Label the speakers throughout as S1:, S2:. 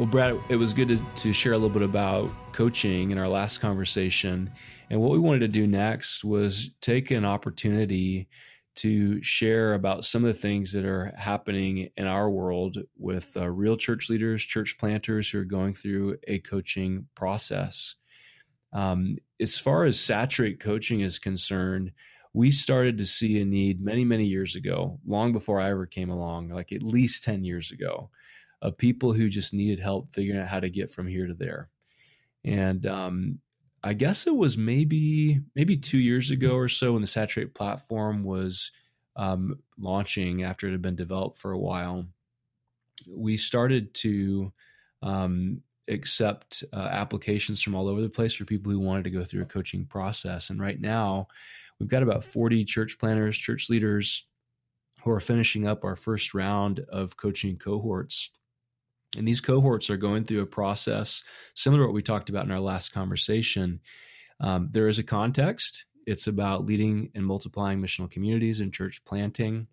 S1: Well, Brad, it was good to, to share a little bit about coaching in our last conversation. And what we wanted to do next was take an opportunity to share about some of the things that are happening in our world with uh, real church leaders, church planters who are going through a coaching process. Um, as far as saturate coaching is concerned, we started to see a need many, many years ago, long before I ever came along, like at least 10 years ago, of people who just needed help figuring out how to get from here to there. And um, I guess it was maybe maybe two years ago or so when the Saturate platform was um, launching after it had been developed for a while. We started to um, accept uh, applications from all over the place for people who wanted to go through a coaching process. And right now, we've got about 40 church planners, church leaders who are finishing up our first round of coaching cohorts. And these cohorts are going through a process similar to what we talked about in our last conversation. Um, there is a context. It's about leading and multiplying missional communities and church planting.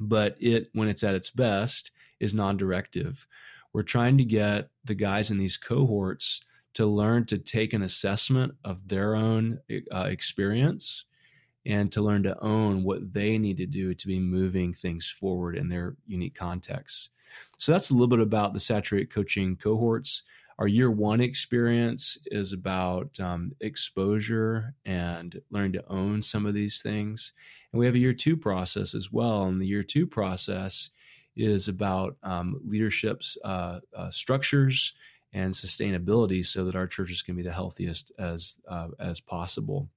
S1: But it, when it's at its best, is non directive. We're trying to get the guys in these cohorts to learn to take an assessment of their own uh, experience and to learn to own what they need to do to be moving things forward in their unique contexts. So that's a little bit about the Saturate coaching cohorts. Our year one experience is about um, exposure and learning to own some of these things. And we have a year two process as well. And the year two process is about um, leadership's uh, uh, structures and sustainability so that our churches can be the healthiest as uh, as possible.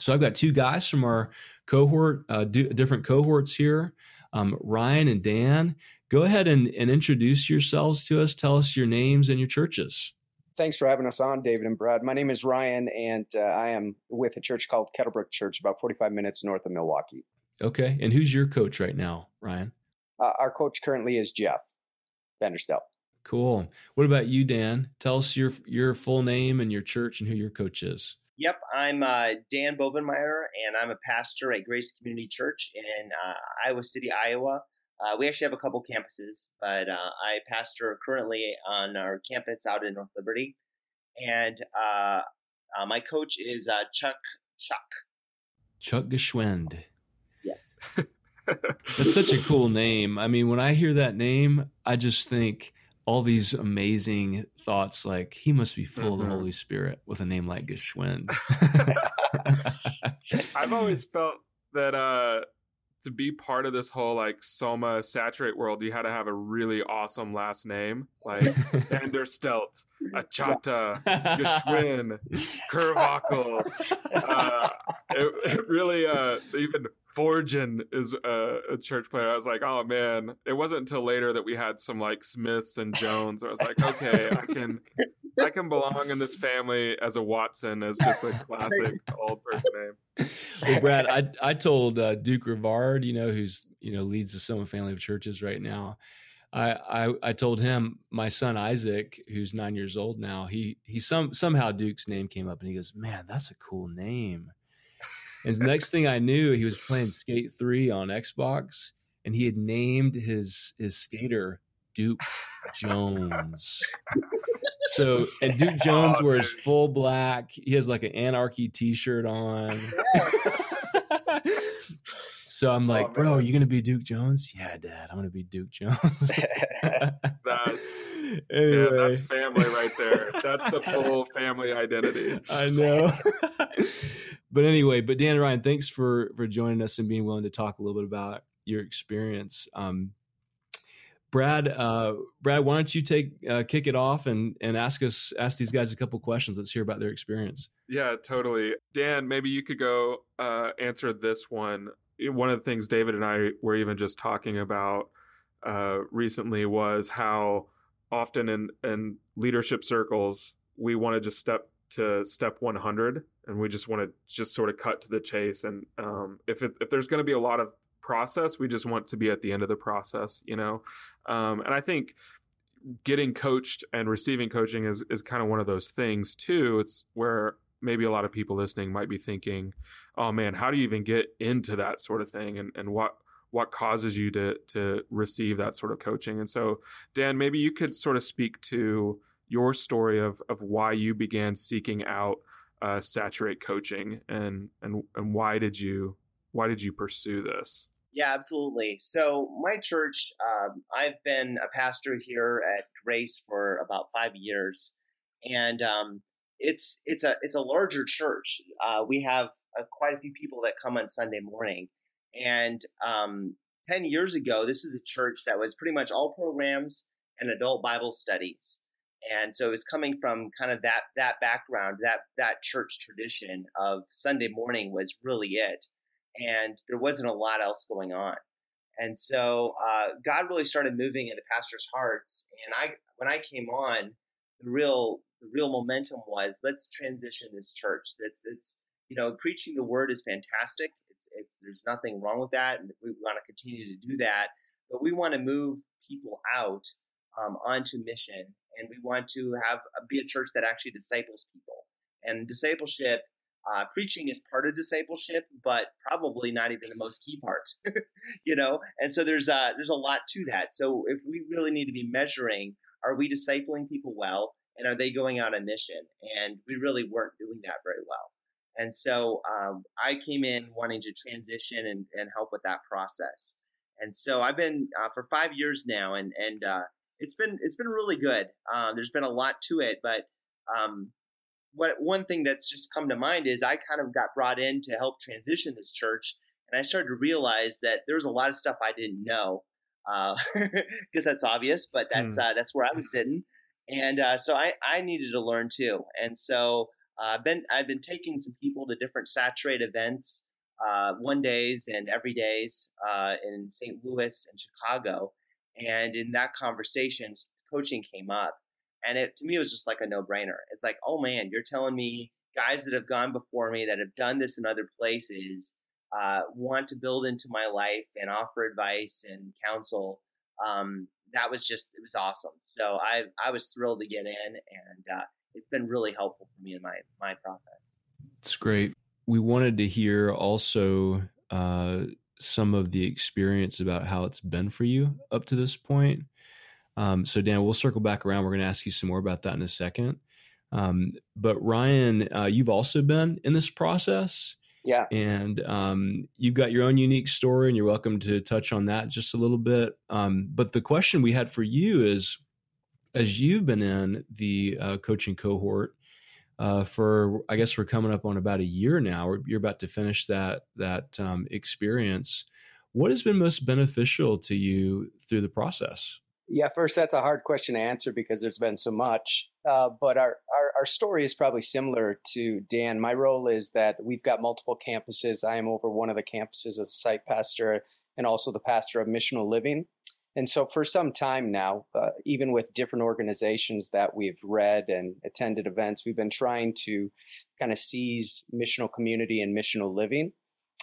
S1: So I've got two guys from our cohort, uh, different cohorts here, um, Ryan and Dan. Go ahead and, and introduce yourselves to us. Tell us your names and your churches.
S2: Thanks for having us on, David and Brad. My name is Ryan, and uh, I am with a church called Kettlebrook Church, about 45 minutes north of Milwaukee.
S1: Okay. And who's your coach right now, Ryan?
S2: Uh, our coach currently is Jeff Vanderstelt.
S1: Cool. What about you, Dan? Tell us your your full name and your church and who your coach is.
S3: Yep, I'm uh, Dan Bovenmyer, and I'm a pastor at Grace Community Church in uh, Iowa City, Iowa. Uh, we actually have a couple campuses, but uh, I pastor currently on our campus out in North Liberty, and uh, uh, my coach is Chuck Chuck.
S1: Chuck Geschwind.
S3: Yes.
S1: That's such a cool name. I mean, when I hear that name, I just think all these amazing thoughts like he must be full mm-hmm. of the mm-hmm. Holy Spirit with a name like Geschwind.
S4: I've always felt that uh to be part of this whole like Soma saturate world, you had to have a really awesome last name, like Vanderstelt, Achata, Geschwind, Kervakel. Uh, it, it, really, uh, even Forgen is a, a, church player. I was like, oh man. It wasn't until later that we had some like Smiths and Jones. I was like, okay, I can I can belong in this family as a Watson as just a classic old person name.
S1: Well, Brad, I I told uh, Duke Rivard, you know, who's you know leads the Soma family of churches right now. I, I I told him my son Isaac, who's nine years old now. He he some somehow Duke's name came up, and he goes, "Man, that's a cool name." And the next thing I knew, he was playing Skate Three on Xbox, and he had named his his skater Duke Jones. So and Duke oh, Jones oh, wears full black. He has like an anarchy T-shirt on. So I'm like, oh, bro, you gonna be Duke Jones? Yeah, Dad, I'm gonna be Duke Jones.
S4: that's anyway. yeah, that's family right there. That's the full family identity.
S1: I know. but anyway, but Dan and Ryan, thanks for for joining us and being willing to talk a little bit about your experience. Um, Brad, uh, Brad, why don't you take uh, kick it off and and ask us ask these guys a couple questions. Let's hear about their experience.
S4: Yeah, totally. Dan, maybe you could go uh, answer this one. One of the things David and I were even just talking about uh, recently was how often in in leadership circles we want to just step to step 100 and we just want to just sort of cut to the chase. And um, if it, if there's going to be a lot of process we just want to be at the end of the process you know? Um, and i think getting coached and receiving coaching is is kind of one of those things too. It's where maybe a lot of people listening might be thinking oh man how do you even get into that sort of thing? And and what what causes you to to receive that sort of coaching? And so dan maybe you could sort of speak to your story of of why you began seeking out uh, saturate coaching and and and why did you why did you pursue this?
S3: Yeah absolutely. So my church um, i've been a pastor here at grace for about five years. And um, it's it's a it's a larger church. Uh, we have uh, quite a few people that come on sunday morning. And um, 10 years ago this is a church that was pretty much all programs and adult bible studies. And so it was coming from kind of that that background that that church tradition of sunday morning was really it. And there wasn't a lot else going on. And so uh, god really started moving in the pastors hearts. And i when i came on the real the real momentum was let's transition this church that's it's you know preaching the word is fantastic it's it's there's nothing wrong with that and we want to continue to do that but we want to move people out um, onto mission and we want to have uh, be a church that actually disciples people. And discipleship, uh, preaching is part of discipleship, but probably not even the most key part, you know. And so there's a there's a lot to that. So if we really need to be measuring, are we discipling people well, and are they going on a mission? And we really weren't doing that very well. And so um, I came in wanting to transition and, and help with that process. And so I've been uh, for five years now, and and uh, it's been it's been really good. Um, there's been a lot to it, but um, what one thing that's just come to mind is I kind of got brought in to help transition this church, and I started to realize that there was a lot of stuff I didn't know because uh, that's obvious, but that's hmm. uh, that's where I was sitting, and uh, so I I needed to learn too, and so uh, I've been I've been taking some people to different saturate events. Uh, one days and every days in St. Louis and Chicago, and in that conversation, coaching came up. And it to me it was just like a no brainer. It's like, oh man, you're telling me guys that have gone before me that have done this in other places uh, want to build into my life and offer advice and counsel. Um, that was just it was awesome. So I I was thrilled to get in, and uh, it's been really helpful for me in my my process.
S1: It's great. We wanted to hear also uh, some of the experience about how it's been for you up to this point. Um, so, Dan, we'll circle back around. We're going to ask you some more about that in a second. Um, but Ryan, uh, you've also been in this process.
S2: Yeah.
S1: And um, you've got your own unique story, and you're welcome to touch on that just a little bit. Um, but the question we had for you is as you've been in the uh, coaching cohort, uh, for I guess we're coming up on about a year now. You're about to finish that that um, experience. What has been most beneficial to you through the process?
S2: Yeah, first that's a hard question to answer because there's been so much. Uh, but our, our our story is probably similar to Dan. My role is that we've got multiple campuses. I am over one of the campuses as a site pastor and also the pastor of missional living. And so, for some time now, uh, even with different organizations that we've read and attended events, we've been trying to kind of seize missional community and missional living.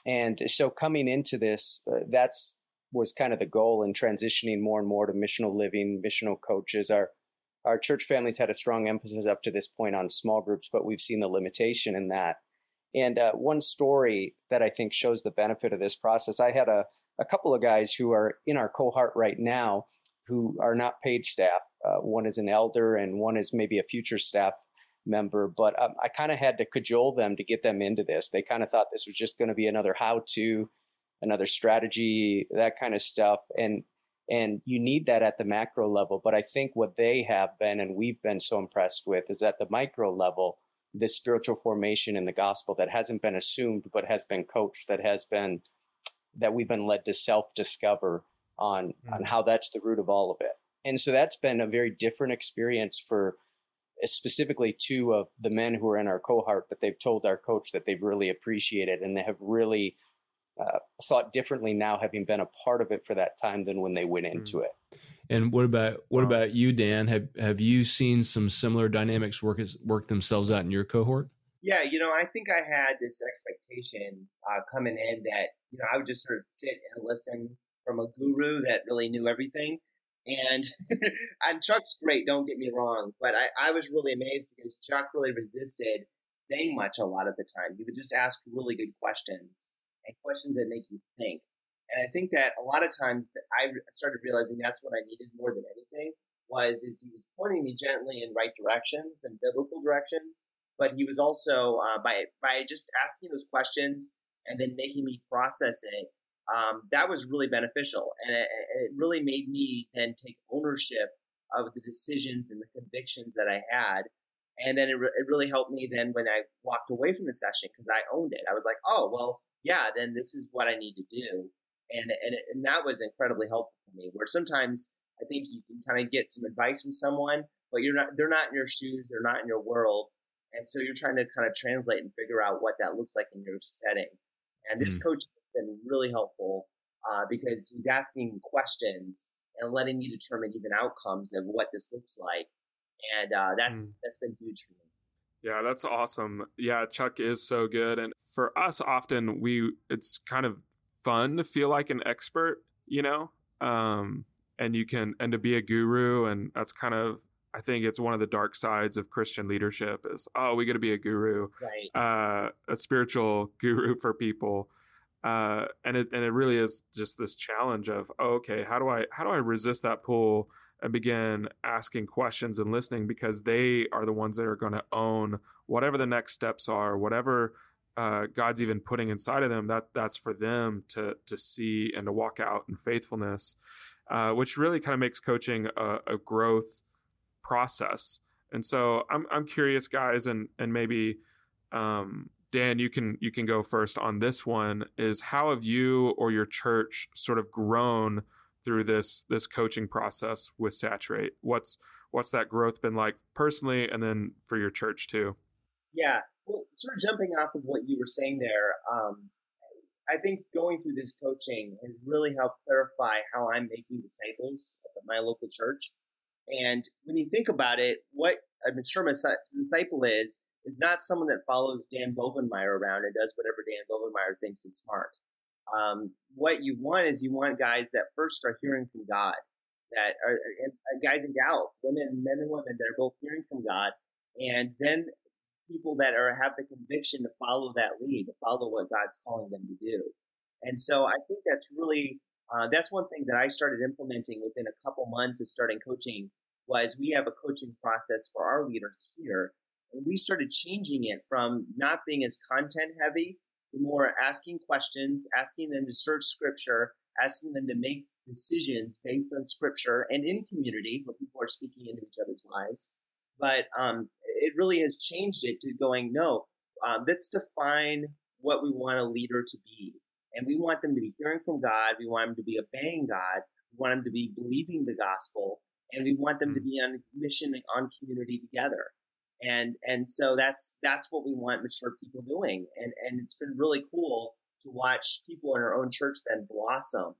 S2: And so, coming into this, uh, that's was kind of the goal in transitioning more and more to missional living, missional coaches. Our our church families had a strong emphasis up to this point on small groups, but we've seen the limitation in that. And uh, one story that I think shows the benefit of this process, I had a a couple of guys who are in our cohort right now who are not paid staff. Uh, one is an elder and one is maybe a future staff member. But um, I kind of had to cajole them to get them into this. They kind of thought this was just going to be another how to, another strategy, that kind of stuff. And and you need that at the macro level. But I think what they have been and we've been so impressed with is at the micro level, this spiritual formation in the gospel that hasn't been assumed but has been coached, that has been that we've been led to self discover on mm-hmm. on mm. how that's the root of all of it. And so that's been a very different experience for uh, specifically two of the men who are in our cohort that they've told our coach that they've really appreciated and they have really uh, thought differently now having been a part of it for that time than when they went into mm-hmm. it
S1: And what about what about you, Dan? Have have you seen some similar dynamics work work themselves out in your cohort?
S3: Yeah, you know, I think I had this expectation uh, coming in that you know I would just sort of sit and listen from a guru that really knew everything. And and Chuck's great, don't get me wrong, but I, I was really amazed because Chuck really resisted saying much a lot of the time. He would just ask really good questions and questions that make you think. And I think that a lot of times that I started realizing that's what I needed more than anything was is he was pointing me gently in right directions and biblical directions, but he was also uh, by by just asking those questions and then making me process it. Um, that was really beneficial, and it, it really made me then take ownership of the decisions and the convictions that I had. And then it, re- it really helped me then when I walked away from the session because I owned it. I was like, oh, well, yeah, then this is what I need to do and and and that was incredibly helpful for me. Where sometimes I think you can kind of get some advice from someone, but you're not they're not in your shoes, they're not in your world, and so you're trying to kind of translate and figure out what that looks like in your setting. And this mm. coach has been really helpful uh, because he's asking questions and letting you determine even outcomes of what this looks like, and uh, that's mm. that's been huge for me.
S4: Yeah, that's awesome. Yeah, Chuck is so good. And for us, often we, it's kind of fun to feel like an expert, you know, um, and you can and to be a guru, and that's kind of I think it's one of the dark sides of Christian leadership is oh we got to be a guru,
S3: right.
S4: uh, a spiritual guru for people. Uh, and it and it really is just this challenge of oh, okay how do I how do I resist that pull and begin asking questions and listening because they are the ones that are going to own whatever the next steps are whatever uh, God's even putting inside of them, that that's for them to to see and to walk out in faithfulness, uh, which really kind of makes coaching a, a, growth process. And so I'm I'm curious, guys, and and maybe um, Dan, you can you can go first on this one. Is how have you or your church sort of grown through this this coaching process with Saturate? What's what's that growth been like personally, and then for your church too?
S3: Yeah, well, sort of jumping off of what you were saying there, um, I think going through this coaching has really helped clarify how I'm making disciples at my local church. And when you think about it, what a mature disciple is, is not someone that follows Dan Bovenmyer around and does whatever Dan Bovenmyer thinks is smart. Um, what you want is you want guys that first are hearing from God, that are, are guys and gals, women, men and women that are both hearing from God, and then people that are have the conviction to follow that lead, to follow what God's calling them to do. And so I think that's really uh, that's one thing that I started implementing within a couple months of starting coaching was we have a coaching process for our leaders here, and we started changing it from not being as content heavy more asking questions, asking them to search scripture, asking them to make decisions based on scripture and in community where people are speaking into each other's lives. But um, it really has changed it to going, no, um, let's define what we want a leader to be. And we want them to be hearing from God. We want them to be obeying God. We want them to be believing the gospel. And we want them to mm. be on mission and on community together. And and so that's that's what we want mature people doing. And and it's been really cool to watch people in our own church then blossom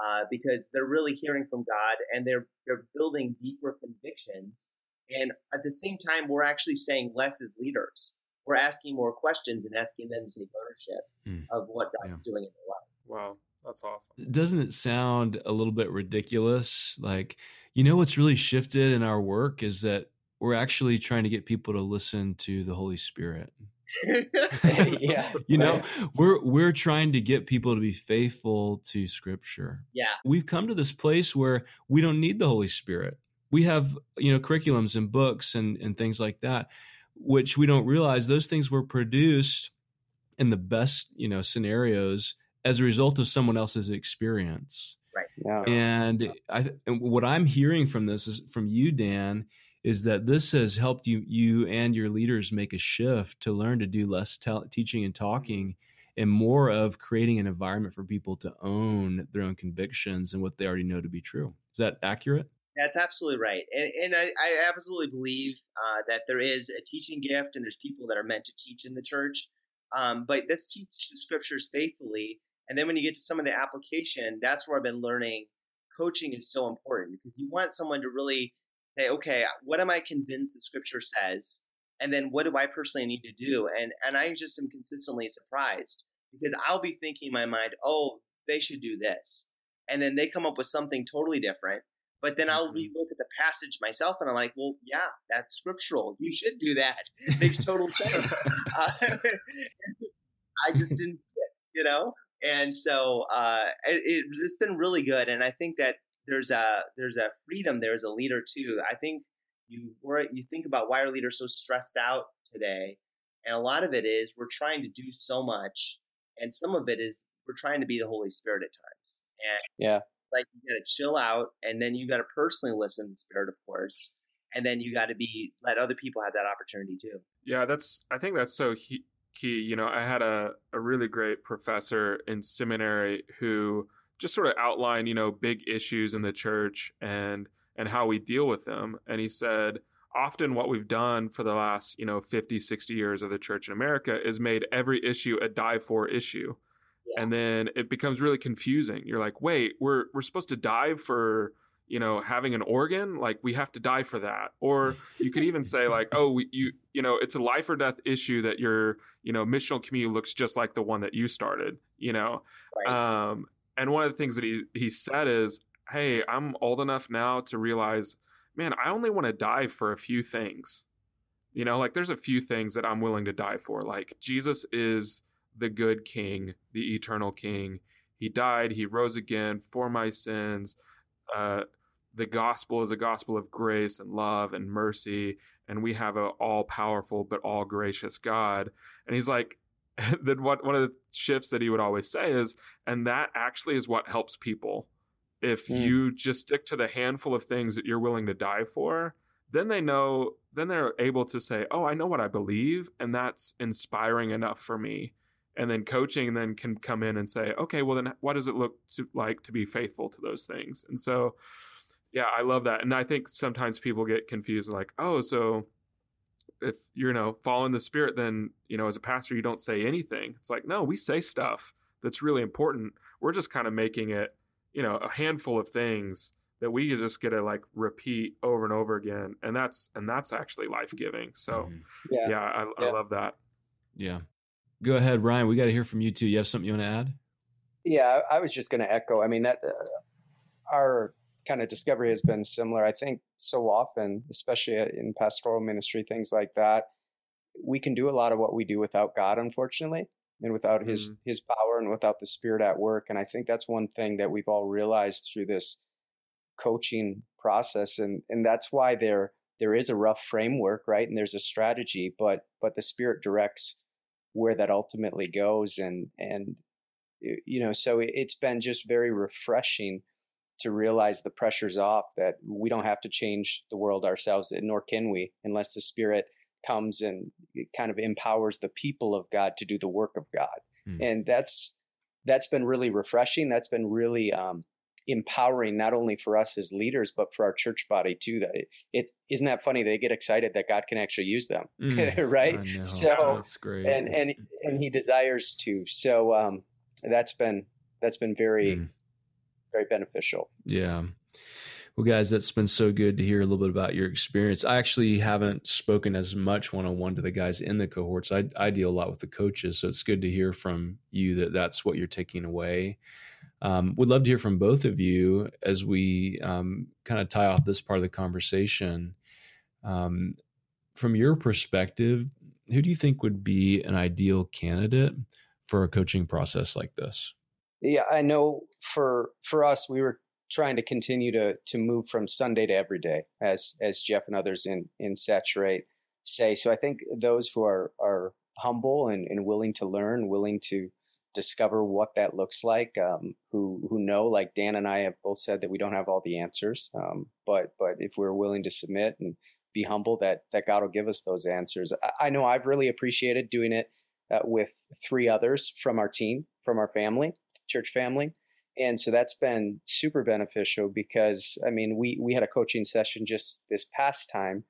S3: uh, because they're really hearing from God and they're they're building deeper convictions and at the same time, we're actually saying less as leaders. We're asking more questions and asking them to take ownership mm. of what God's yeah. doing in their life.
S4: Wow, that's awesome.
S1: Doesn't it sound a little bit ridiculous? Like, you know, what's really shifted in our work is that we're actually trying to get people to listen to the Holy Spirit.
S3: yeah.
S1: You know, we're we're trying to get people to be faithful to scripture.
S3: Yeah.
S1: We've come to this place where we don't need the Holy Spirit we have you know curriculums and books and and things like that which we don't realize those things were produced in the best you know scenarios as a result of someone else's experience
S3: right
S1: yeah. and i and what i'm hearing from this is from you dan is that this has helped you you and your leaders make a shift to learn to do less te- teaching and talking and more of creating an environment for people to own their own convictions and what they already know to be true is that accurate
S3: that's absolutely right, and, and I, I, absolutely believe uh, that there is a teaching gift, and there's people that are meant to teach in the church. Um, but let's teach the scriptures faithfully, and then when you get to some of the application, that's where I've been learning coaching is so important because you want someone to really say, okay, what am I convinced the scripture says? And then what do I personally need to do? And and I just am consistently surprised because I'll be thinking in my mind, oh, they should do this. And then they come up with something totally different. But then I'll mm-hmm. relook at the passage myself and I'm like, well, yeah, that's scriptural. You should do that. It makes total sense. Uh, I just didn't, you know? And so uh, it, it's been really good. And I think that there's a there's a freedom there as a leader too. I think you were you think about why are leaders so stressed out today, and a lot of it is we're trying to do so much, and some of it is we're trying to be the Holy Spirit at times. And
S2: yeah,
S3: like you got to chill out, and then you got to personally listen to the Spirit, of course, and then you got to be let other people have that opportunity too.
S4: Yeah, that's I think that's so key. You know, I had a a really great professor in seminary who just sort of outline, you know, big issues in the church and and how we deal with them. And he said, often what we've done for the last, you know, 50, 60 years of the church in America is made every issue a die for issue. Yeah. And then it becomes really confusing. You're like, wait, we're we're supposed to die for you know having an organ like we have to die for that or you could even say like oh we, you you know it's a life or death issue that your you know missional community looks just like the one that you started you know right. um and one of the things that he he said is, "Hey, I'm old enough now to realize, man, I only want to die for a few things. You know, like there's a few things that I'm willing to die for. Like Jesus is the good king, the eternal king. He died, he rose again for my sins. Uh, the gospel is a gospel of grace and love and mercy, and we have an all powerful but all gracious God. And he's like, then what one of the shifts that he would always say is, and that actually is what helps people. If mm. you just stick to the handful of things that you're willing to die for, then they know, then they're able to say, oh, I know what I believe, and that's inspiring enough for me. And then coaching then can come in and say, okay, well then what does it look to, like to be faithful to those things? And so, yeah, I love that. And I think sometimes people get confused, like, oh, so if you're you know following the spirit then you know as a pastor you don't say anything. It's like no we say stuff that's really important. We're just kind of making it you know a handful of things that we just get to like repeat over and over again. And that's and that's actually life-giving. So mm-hmm. yeah, yeah, I, yeah, I, love that.
S1: Yeah. Go ahead ryan. We got to hear from you too. You have something you want to add?
S2: Yeah i, I was just going to echo. I mean that uh, our kind of discovery has been similar. I think so often, especially in pastoral ministry, things like that, we can do a lot of what we do without God, unfortunately, and without mm-hmm. His His power and without the Spirit at work. And I think that's one thing that we've all realized through this coaching process, and and that's why there there is a rough framework, right? And there's a strategy, but but the Spirit directs where that ultimately goes, and and you know, so it's been just very refreshing to realize the pressure's off that we don't have to change the world ourselves nor can we unless the spirit comes and kind of empowers the people of god to do the work of god. Mm. and that's that's been really refreshing. That's been really um, empowering not only for us as leaders but for our church body too that it, it isn't that funny? They get excited that god can actually use them mm, right? So
S1: that's great.
S2: and and and he desires to. So um that's been that's been very mm very beneficial.
S1: Yeah. Well, guys, that's been so good to hear a little bit about your experience. I actually haven't spoken as much one on one to the guys in the cohorts. I, I deal a lot with the coaches, so it's good to hear from you that that's what you're taking away. Um, would love to hear from both of you as we um, kind of tie off this part of the conversation. Um, from your perspective, who do you think would be an ideal candidate for a coaching process like this?
S2: Yeah, I know for for us, we were trying to continue to to move from Sunday to every day, as as Jeff and others in in Saturate say. So I think those who are are humble and, and willing to learn, willing to discover what that looks like, um, who who know, like Dan and I have both said that we don't have all the answers, um, but but if we're willing to submit and be humble, that that God will give us those answers. I, I know I've really appreciated doing it uh, with three others from our team, from our family church family. And so that's been super beneficial because I mean we we had a coaching session just this past time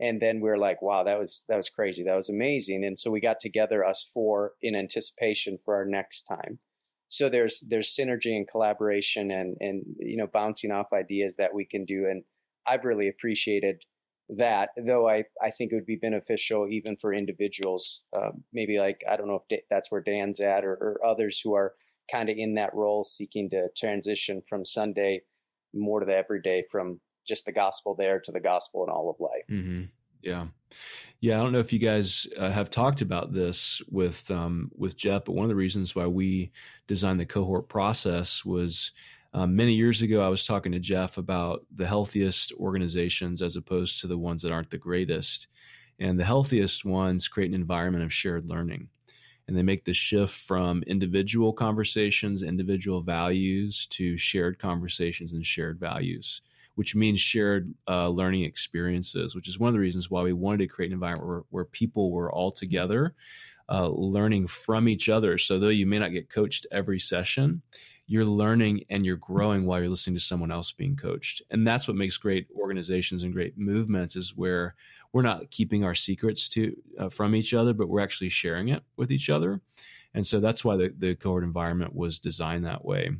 S2: and then we are like wow that was that was crazy. That was amazing. And so we got together us four in anticipation for our next time. So there's there's synergy and collaboration and and you know bouncing off ideas that we can do and i've really appreciated that though i i think it would be beneficial even for individuals uh, maybe like i don't know if that's where dan's at or, or others who are kind of in that role seeking to transition from sunday more to the everyday from just the gospel there to the gospel in all of life
S1: mm-hmm. yeah yeah, I don't know if you guys uh, have talked about this with um, with Jeff, but one of the reasons why we designed the cohort process was um, many years ago. I was talking to Jeff about the healthiest organizations as opposed to the ones that aren't the greatest, and the healthiest ones create an environment of shared learning, and they make the shift from individual conversations, individual values to shared conversations and shared values which means shared uh, learning experiences, which is one of the reasons why we wanted to create an environment where, where people were all together, uh, learning from each other. So, though you may not get coached every session, you're learning and you're growing while you're listening to someone else being coached. And that's what makes great organizations and great movements is where we're not keeping our secrets to uh, from each other, but we're actually sharing it with each other. And so that's why the, the cohort environment was designed that way.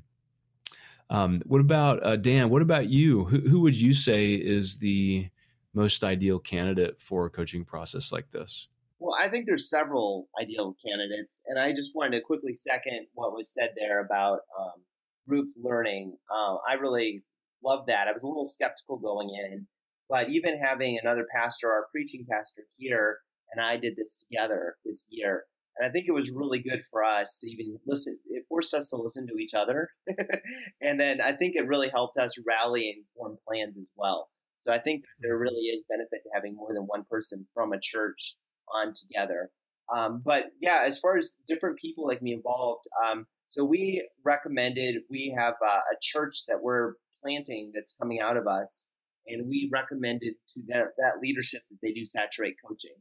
S1: Um, what about uh, Dan? What about you? Who, who would you say is the most ideal candidate for a coaching process like this?
S3: Well, I think there's several ideal candidates, and I just wanted to quickly second what was said there about um, group learning. Uh, I really love that. I was a little skeptical going in, but even having another pastor, our preaching pastor here, and I did this together this year, and I think it was really good for us to even listen. It forced us to listen to each other. and then I think it really helped us rally and form plans as well. So I think there really is benefit to having more than one person from a church on together. Um, but yeah, as far as different people like me involved, um, so we recommended we have uh, a church that we're planting that's coming out of us, and we recommended to that, that leadership that they do saturate coaching.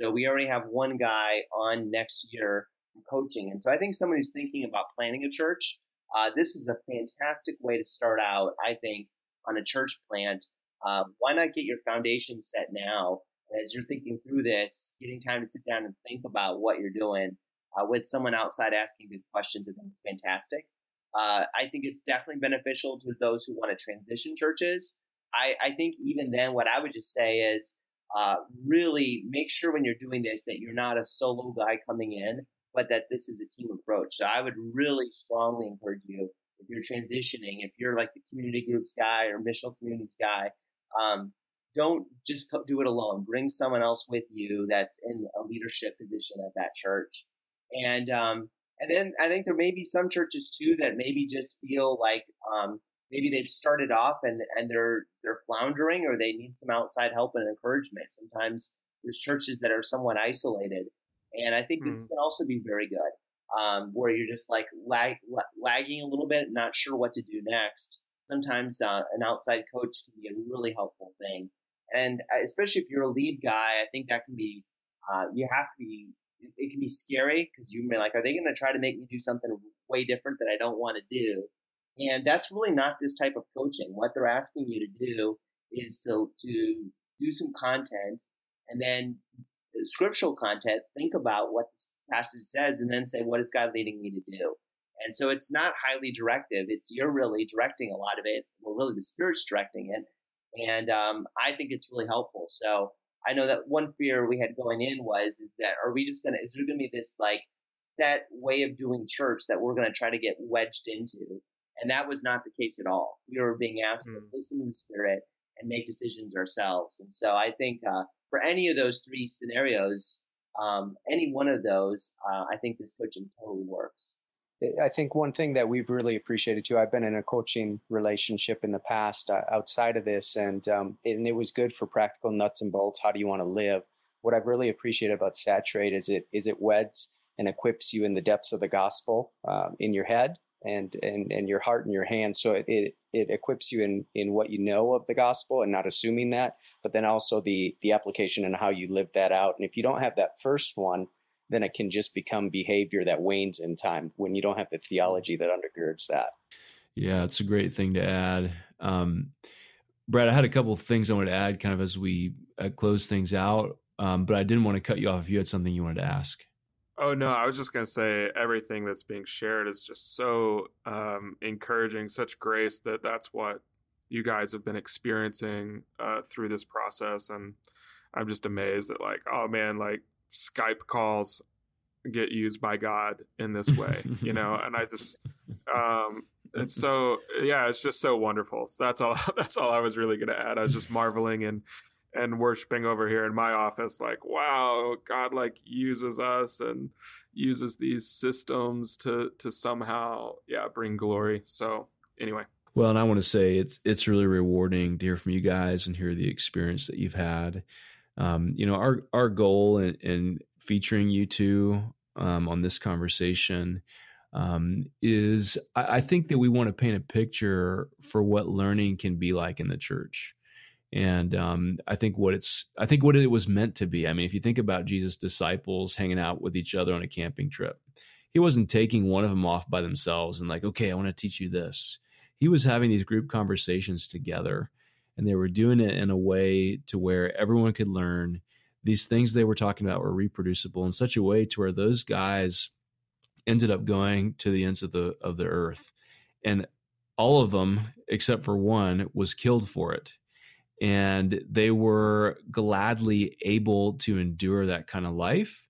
S3: So we already have one guy on next year coaching. And so I think someone who's thinking about planning a church, uh, this is a fantastic way to start out, I think, on a church plant. Uh, why not get your foundation set now? As you're thinking through this, getting time to sit down and think about what you're doing uh, with someone outside asking good questions, is fantastic. Uh, I think it's definitely beneficial to those who want to transition churches. I, I think even then, what I would just say is uh, really make sure when you're doing this that you're not a solo guy coming in, but that this is a team approach. So I would really strongly encourage you if you're transitioning, if you're like the community groups guy or missional communities guy, um, don't just do it alone. Bring someone else with you that's in a leadership position at that church. And um, and then I think there may be some churches too that maybe just feel like um, maybe they've started off and and they're they're floundering or they need some outside help and encouragement. Sometimes there's churches that are somewhat isolated, and I think this mm. can also be very good. Um, where you're just like lag, lagging a little bit, not sure what to do next. Sometimes uh, an outside coach can be a really helpful thing, and uh, especially if you're a lead guy, I think that can be. Uh, you have to be. It can be scary because you may like, are they going to try to make me do something way different that I don't want to do? And that's really not this type of coaching. What they're asking you to do is to, to do some content and then scriptural content, think about what this passage says and then say, what is God leading me to do? And so it's not highly directive. It's you're really directing a lot of it. Well, really the Spirit's directing it. And um, I think it's really helpful. So I know that one fear we had going in was, is that are we just to, is there going to be this like set way of doing church that we're going to try to get wedged into? And that was not the case at all. We were being asked mm. to listen to the Spirit and make decisions ourselves. And so I think uh, for any of those three scenarios, um, any one of those, uh, I think this coaching totally works.
S2: I think one thing that we've really appreciated too. I've been in a coaching relationship in the past uh, outside of this, and um, and it was good for practical nuts and bolts. How do you want to live? What I've really appreciated about Saturate is it is it weds and equips you in the depths of the gospel um, in your head, and and and your heart and your hands so it, it it equips you in in what you know of the gospel and not assuming that but then also the the application and how you live that out and if you don't have that first one then it can just become behavior that wanes in time when you don't have the theology that undergirds that.
S1: Yeah it's a great thing to add. Um, brad i had a couple of things i wanted to add kind of as we uh, close things out um, but i didn't want to cut you off if you had something you wanted to ask.
S4: Oh no, I was just gonna say everything that's being shared is just so um, encouraging, such grace that that's what you guys have been experiencing uh, through this process, and I'm just amazed that like, oh man, like Skype calls get used by God in this way, you know, and I just, um, it's so yeah, it's just so wonderful. So that's all. That's all I was really gonna add. I was just marveling and and worshiping over here in my office like wow god like uses us and uses these systems to to somehow yeah bring glory so anyway
S1: well and i want to say it's it's really rewarding to hear from you guys and hear the experience that you've had um, you know our our goal in, in featuring you two um, on this conversation um, is I, I think that we want to paint a picture for what learning can be like in the church and um, I think what it's I think what it was meant to be. I mean, if you think about Jesus' disciples hanging out with each other on a camping trip, he wasn't taking one of them off by themselves and like, okay, I want to teach you this. He was having these group conversations together, and they were doing it in a way to where everyone could learn. These things they were talking about were reproducible in such a way to where those guys ended up going to the ends of the of the earth, and all of them except for one was killed for it. And they were gladly able to endure that kind of life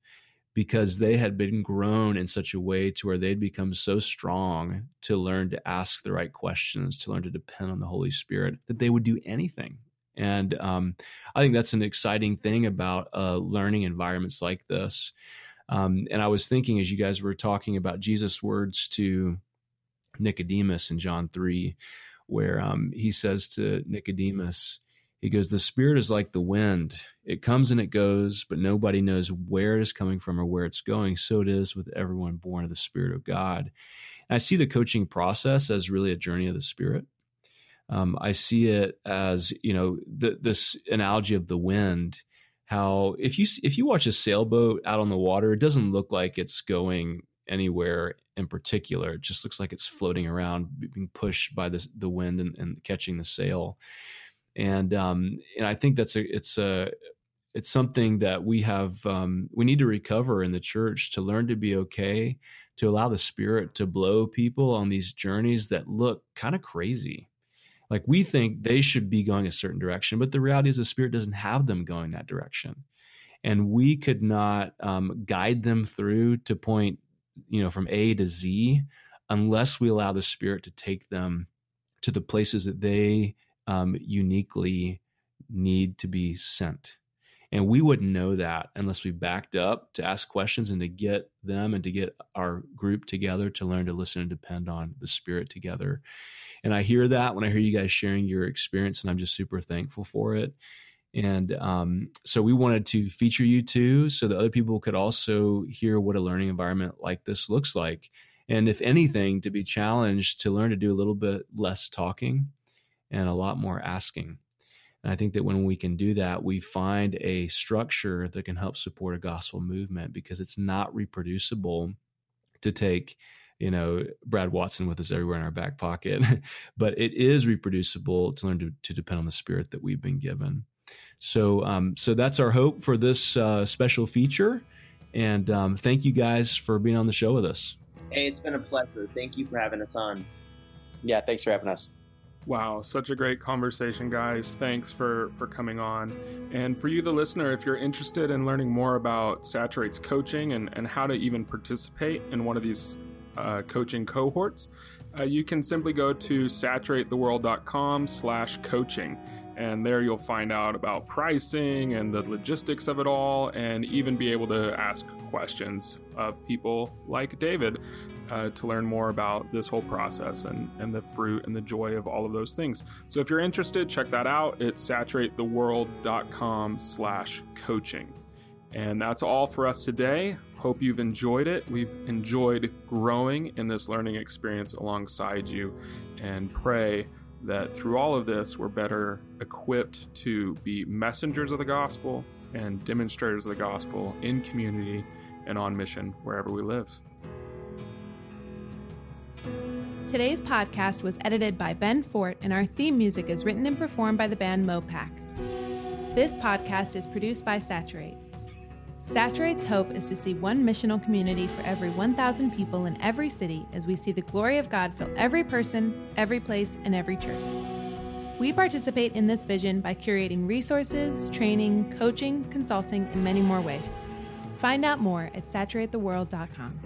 S1: because they had been grown in such a way to where they'd become so strong to learn to ask the right questions to learn to depend on the holy spirit that they would do anything. And um, i think that's an exciting thing about uh, learning environments like this. Um, and i was thinking as you guys were talking about jesus words to nicodemus in john 3 where um, he says to nicodemus he goes, The Spirit is like the wind. It comes and it goes, but nobody knows where it is coming from or where it's going. So it is with everyone born of the Spirit of God. And I see the coaching process as really a journey of the Spirit. Um, I see it as, you know, the, this analogy of the wind. How if you if you watch a sailboat out on the water, it doesn't look like it's going anywhere in particular. It just looks like it's floating around, being pushed by the the wind and, and catching the sail and um, and I think that's a it's a it's something that we have um, we need to recover in the church to learn to be okay to allow the spirit to blow people on these journeys that look kind of crazy. Like we think they should be going a certain direction but the reality is the spirit doesn't have them going that direction. And we could not um, guide them through to point you know from a to z unless we allow the spirit to take them to the places that they um, uniquely need to be sent. And we wouldn't know that unless we backed up to ask questions and to get them and to get our group together to learn to listen and depend on the Spirit together. And I hear that when I hear you guys sharing your experience, and I'm just super thankful for it. And um, so we wanted to feature you too so that other people could also hear what a learning environment like this looks like. And if anything, to be challenged to learn to do a little bit less talking and a lot more asking. And I think that when we can do that, we find a structure that can help support a gospel movement because it's not reproducible to take, you know, Brad Watson with us everywhere in our back pocket, but it is reproducible to learn to, to depend on the spirit that we've been given. So, um, so that's our hope for this uh, special feature. And um, thank you guys for being on the show with us.
S3: Hey, it's been a pleasure. Thank you for having us on.
S2: Yeah, thanks for having us.
S4: Wow, such a great conversation, guys. Thanks for for coming on. And for you, the listener, if you're interested in learning more about Saturate's coaching and, and how to even participate in one of these uh, coaching cohorts, uh, you can simply go to saturatetheworld.com slash coaching. And there you'll find out about pricing and the logistics of it all, and even be able to ask questions of people like David uh, to learn more about this whole process and, and the fruit and the joy of all of those things. So if you're interested, check that out. It's saturatetheworld.com slash coaching. And that's all for us today. Hope you've enjoyed it. We've enjoyed growing in this learning experience alongside you and pray that through all of this, we're better equipped to be messengers of the gospel and demonstrators of the gospel in community and on mission wherever we live.
S5: Today's podcast was edited by Ben Fort, and our theme music is written and performed by the band Mopac. This podcast is produced by Saturate. Saturate's hope is to see one missional community for every 1,000 people in every city as we see the glory of God fill every person, every place, and every church. We participate in this vision by curating resources, training, coaching, consulting, and many more ways. Find out more at saturatetheworld.com.